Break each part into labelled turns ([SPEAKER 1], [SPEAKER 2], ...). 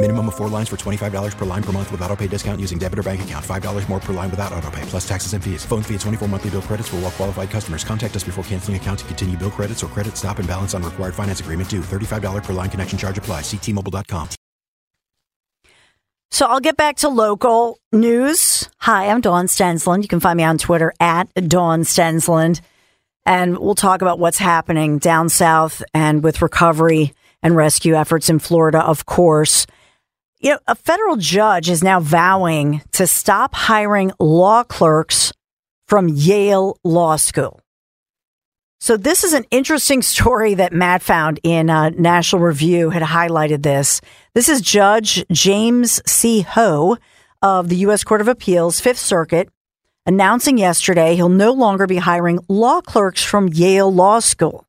[SPEAKER 1] Minimum of four lines for $25 per line per month with auto pay discount using debit or bank account. $5 more per line without auto pay, plus taxes and fees. Phone fee at 24 monthly bill credits for all well qualified customers. Contact us before canceling account to continue bill credits or credit stop and balance on required finance agreement due. $35 per line connection charge apply. Ctmobile.com.
[SPEAKER 2] So I'll get back to local news. Hi, I'm Dawn Stensland. You can find me on Twitter at Dawn Stensland. And we'll talk about what's happening down south and with recovery and rescue efforts in Florida, of course. You know, a federal judge is now vowing to stop hiring law clerks from Yale Law School. So this is an interesting story that Matt found in uh, National Review had highlighted this. This is Judge James C. Ho of the U.S. Court of Appeals, Fifth Circuit, announcing yesterday he'll no longer be hiring law clerks from Yale Law School.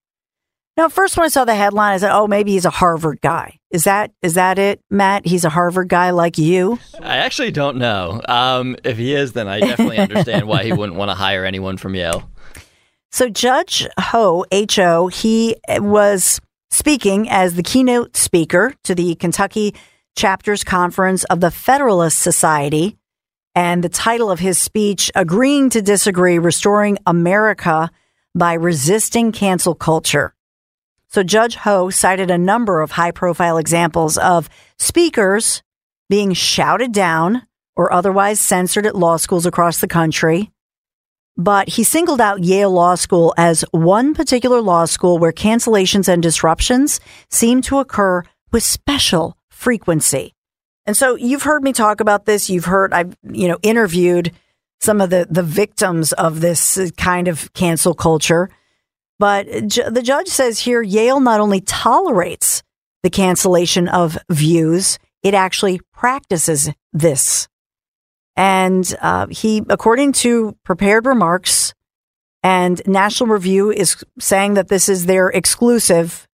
[SPEAKER 2] Now, first when I saw the headline, I said, "Oh, maybe he's a Harvard guy." Is that is that it, Matt? He's a Harvard guy like you?
[SPEAKER 3] I actually don't know. Um, if he is, then I definitely understand why he wouldn't want to hire anyone from Yale.
[SPEAKER 2] So Judge Ho, H.O., he was speaking as the keynote speaker to the Kentucky Chapters Conference of the Federalist Society. And the title of his speech, Agreeing to Disagree, Restoring America by Resisting Cancel Culture. So Judge Ho cited a number of high profile examples of speakers being shouted down or otherwise censored at law schools across the country. But he singled out Yale Law School as one particular law school where cancellations and disruptions seem to occur with special frequency. And so you've heard me talk about this. You've heard I've, you know, interviewed some of the, the victims of this kind of cancel culture. But the judge says here Yale not only tolerates the cancellation of views, it actually practices this. And uh, he, according to prepared remarks, and National Review is saying that this is their exclusive.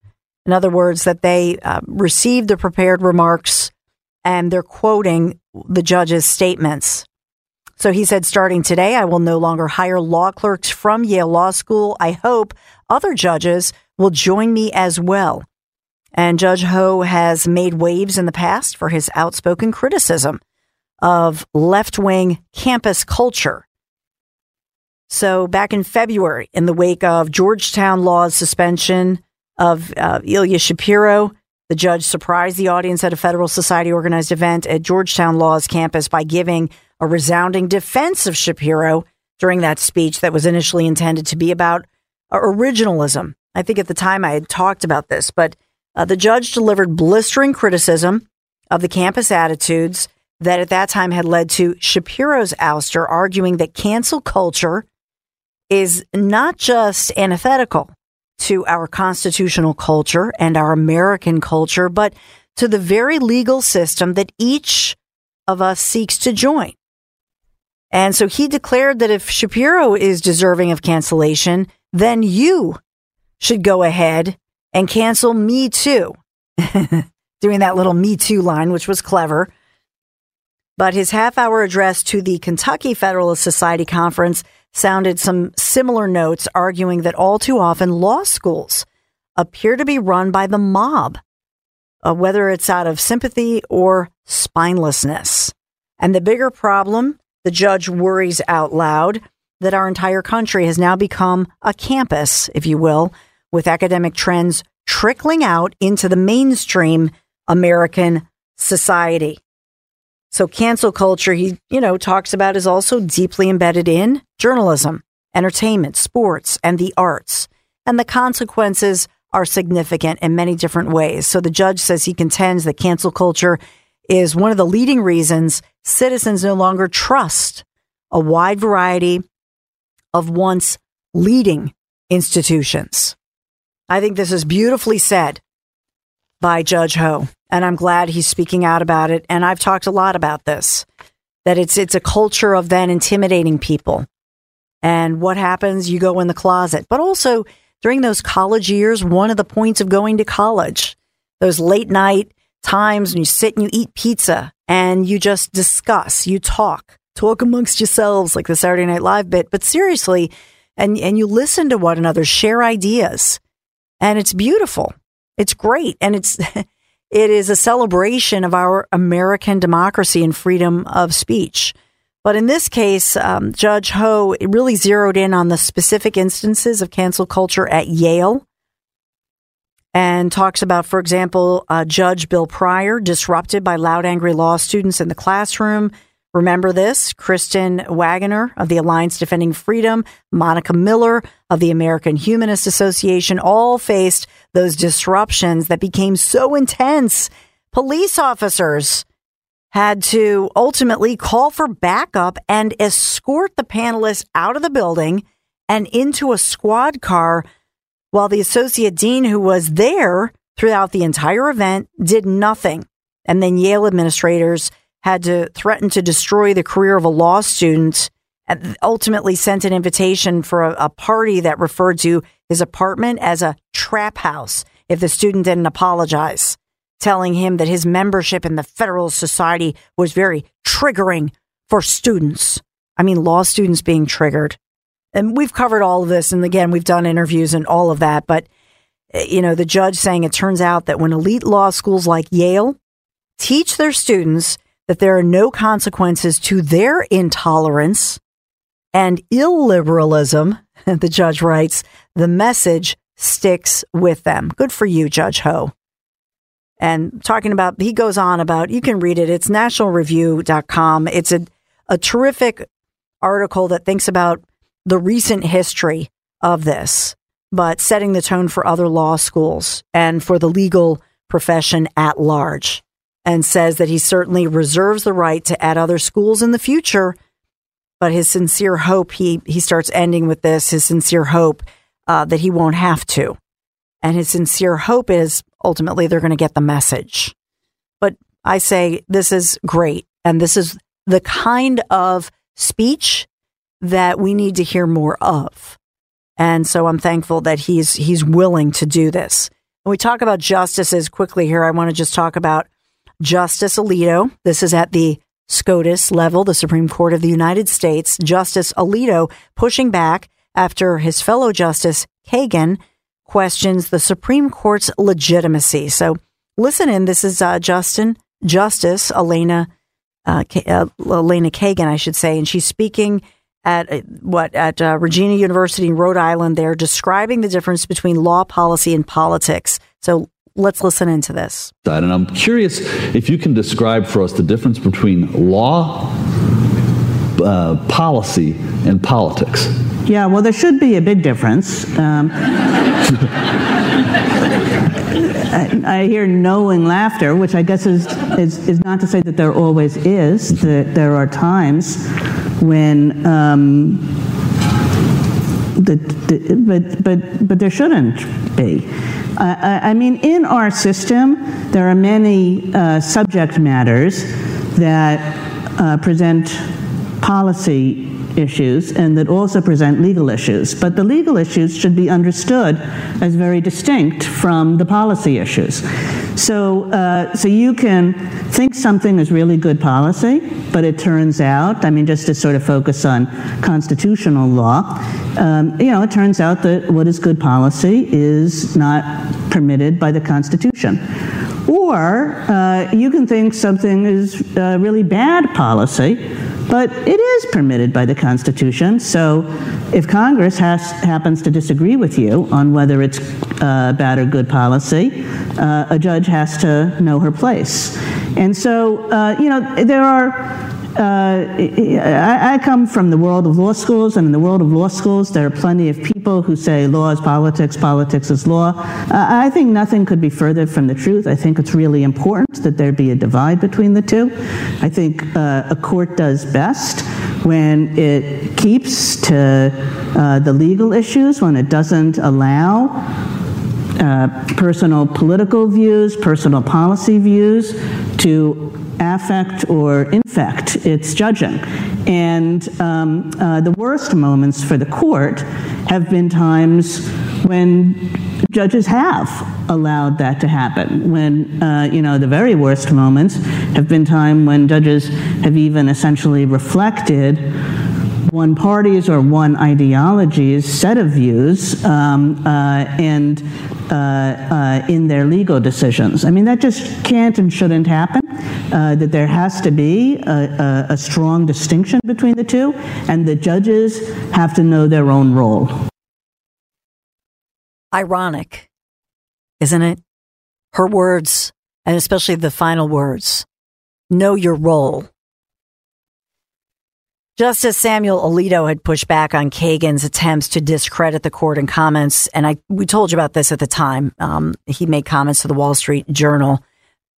[SPEAKER 2] In other words, that they uh, received the prepared remarks and they're quoting the judge's statements. So he said, starting today, I will no longer hire law clerks from Yale Law School. I hope other judges will join me as well. And Judge Ho has made waves in the past for his outspoken criticism of left wing campus culture. So, back in February, in the wake of Georgetown Law's suspension of uh, Ilya Shapiro, the judge surprised the audience at a Federal Society organized event at Georgetown Law's campus by giving a resounding defense of Shapiro during that speech that was initially intended to be about uh, originalism. I think at the time I had talked about this, but uh, the judge delivered blistering criticism of the campus attitudes that at that time had led to Shapiro's ouster, arguing that cancel culture is not just antithetical to our constitutional culture and our American culture, but to the very legal system that each of us seeks to join. And so he declared that if Shapiro is deserving of cancellation, then you should go ahead and cancel me too. Doing that little me too line, which was clever. But his half hour address to the Kentucky Federalist Society Conference sounded some similar notes, arguing that all too often law schools appear to be run by the mob, uh, whether it's out of sympathy or spinelessness. And the bigger problem, the judge worries out loud that our entire country has now become a campus, if you will, with academic trends trickling out into the mainstream American society. So cancel culture, he, you know, talks about is also deeply embedded in journalism entertainment, sports, and the arts. And the consequences are significant in many different ways. So the judge says he contends that cancel culture is one of the leading reasons citizens no longer trust a wide variety of once leading institutions. I think this is beautifully said by Judge Ho, and I'm glad he's speaking out about it. And I've talked a lot about this that it's it's a culture of then intimidating people. And what happens? You go in the closet. But also during those college years, one of the points of going to college, those late night times when you sit and you eat pizza and you just discuss, you talk, talk amongst yourselves like the Saturday Night Live bit, but seriously, and, and you listen to one another, share ideas. And it's beautiful. It's great. And it's, it is a celebration of our American democracy and freedom of speech. But in this case, um, Judge Ho really zeroed in on the specific instances of cancel culture at Yale and talks about, for example, uh, Judge Bill Pryor disrupted by loud, angry law students in the classroom. Remember this Kristen Waggoner of the Alliance Defending Freedom, Monica Miller of the American Humanist Association all faced those disruptions that became so intense. Police officers had to ultimately call for backup and escort the panelists out of the building and into a squad car while the associate dean who was there throughout the entire event did nothing. And then Yale administrators had to threaten to destroy the career of a law student and ultimately sent an invitation for a, a party that referred to his apartment as a trap house if the student didn't apologize, telling him that his membership in the Federal Society was very triggering for students. I mean, law students being triggered and we've covered all of this. And again, we've done interviews and all of that. But, eh, you know, the judge saying it turns out that when elite law schools like Yale teach their students that there are no consequences to their intolerance and illiberalism, the judge writes, the message sticks with them. Good for you, Judge Ho. And talking about, he goes on about, you can read it. It's nationalreview.com. It's a, a terrific article that thinks about the recent history of this, but setting the tone for other law schools and for the legal profession at large. And says that he certainly reserves the right to add other schools in the future. But his sincere hope, he, he starts ending with this his sincere hope uh, that he won't have to. And his sincere hope is ultimately they're going to get the message. But I say this is great. And this is the kind of speech that we need to hear more of. And so I'm thankful that he's he's willing to do this. When we talk about justices quickly here, I want to just talk about Justice Alito. This is at the SCOTUS level, the Supreme Court of the United States. Justice Alito pushing back after his fellow Justice Kagan questions the Supreme Court's legitimacy. So listen in. This is uh, Justin Justice Elena uh, K- uh, Elena Kagan, I should say, and she's speaking at uh, what at uh, Regina University in Rhode Island. They're describing the difference between law policy and politics. So let's listen into this.
[SPEAKER 4] And I'm curious if you can describe for us the difference between law, uh, policy, and politics.
[SPEAKER 5] Yeah, well, there should be a big difference. Um, I, I, hear knowing laughter, which I guess is, is, is not to say that there always is, that there are times when um, the, the, but, but, but there shouldn't be. I mean, in our system, there are many uh, subject matters that uh, present policy issues and that also present legal issues. But the legal issues should be understood as very distinct from the policy issues. So, uh, so you can think something is really good policy, but it turns out, I mean, just to sort of focus on constitutional law, um, you know, it turns out that what is good policy is not permitted by the Constitution. Or uh, you can think something is uh, really bad policy, but it is permitted by the Constitution. So if Congress has, happens to disagree with you on whether it's uh, bad or good policy, uh, a judge has to know her place. And so, uh, you know, there are I, I come from the world of law schools, and in the world of law schools, there are plenty of people who say law is politics, politics is law. Uh, I think nothing could be further from the truth. I think it's really important that there be a divide between the two. I think uh, a court does best when it keeps to uh, the legal issues, when it doesn't allow uh, personal political views, personal policy views to affect or infect its judging. And um, uh, the worst moments for the court have been times when judges have allowed that to happen. When, uh, you know, the very worst moments have been time when judges have even essentially reflected one party's or one ideology's set of views um, uh, and uh, uh, in their legal decisions. I mean, that just can't and shouldn't happen. Uh, that there has to be a, a, a strong distinction between the two, and the judges have to know their own role.
[SPEAKER 2] Ironic, isn't it? Her words, and especially the final words know your role. Justice Samuel Alito had pushed back on Kagan's attempts to discredit the court in comments, and I we told you about this at the time. Um, he made comments to the Wall Street Journal.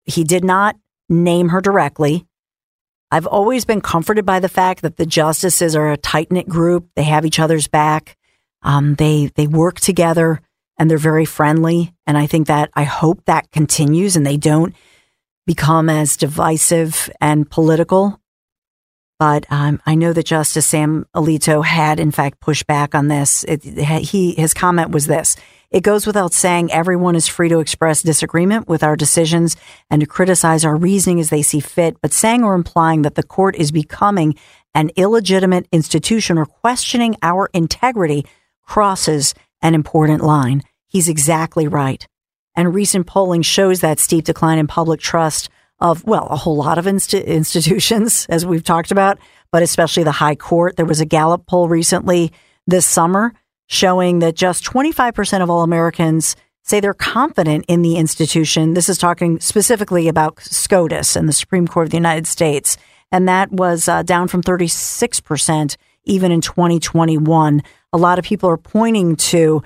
[SPEAKER 2] He did not name her directly. I've always been comforted by the fact that the justices are a tight knit group. They have each other's back. Um, they they work together and they're very friendly. And I think that I hope that continues and they don't become as divisive and political. But um, I know that Justice Sam Alito had, in fact, pushed back on this. It, he his comment was this: "It goes without saying, everyone is free to express disagreement with our decisions and to criticize our reasoning as they see fit. But saying or implying that the court is becoming an illegitimate institution or questioning our integrity crosses an important line. He's exactly right. And recent polling shows that steep decline in public trust of, well, a whole lot of institutions, as we've talked about, but especially the high court. There was a Gallup poll recently this summer showing that just 25% of all Americans say they're confident in the institution. This is talking specifically about SCOTUS and the Supreme Court of the United States. And that was uh, down from 36% even in 2021. A lot of people are pointing to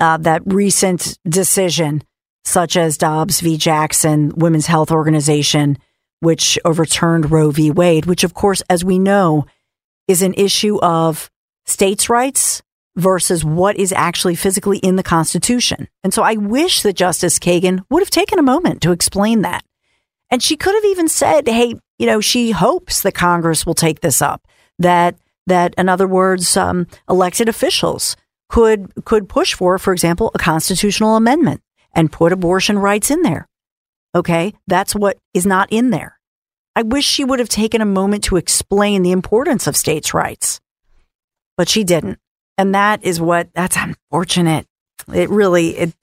[SPEAKER 2] uh, that recent decision, such as Dobbs v. Jackson, Women's Health Organization, which overturned Roe v. Wade, which, of course, as we know, is an issue of states' rights versus what is actually physically in the Constitution. And so I wish that Justice Kagan would have taken a moment to explain that. And she could have even said, hey, you know, she hopes that Congress will take this up, that that, in other words, um, elected officials could could push for, for example, a constitutional amendment and put abortion rights in there. Okay, that's what is not in there. I wish she would have taken a moment to explain the importance of states' rights, but she didn't, and that is what that's unfortunate. It really it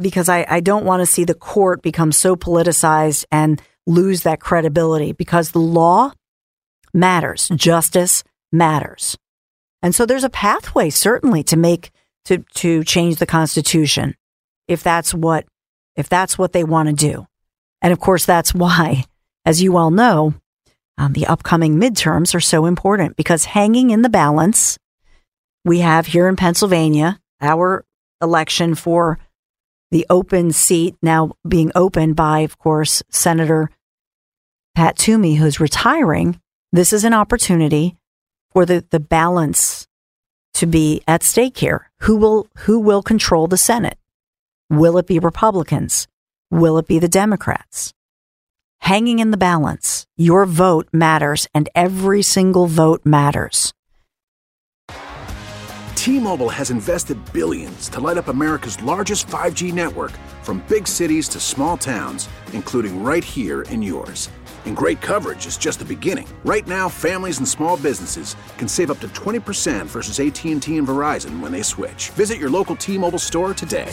[SPEAKER 2] because I, I don't want to see the court become so politicized and lose that credibility because the law matters, justice matters. And so there's a pathway certainly to make to to change the constitution if that's what if that's what they want to do. And of course that's why as you all know um, the upcoming midterms are so important because hanging in the balance we have here in Pennsylvania our election for the open seat now being opened by of course Senator Pat Toomey who's retiring this is an opportunity for the, the balance to be at stake here. Who will who will control the Senate? Will it be Republicans? Will it be the Democrats? Hanging in the balance. Your vote matters and every single vote matters.
[SPEAKER 6] T-Mobile has invested billions to light up America's largest 5G network from big cities to small towns, including right here in yours. And great coverage is just the beginning. Right now, families and small businesses can save up to 20% versus AT&T and Verizon when they switch. Visit your local T-Mobile store today.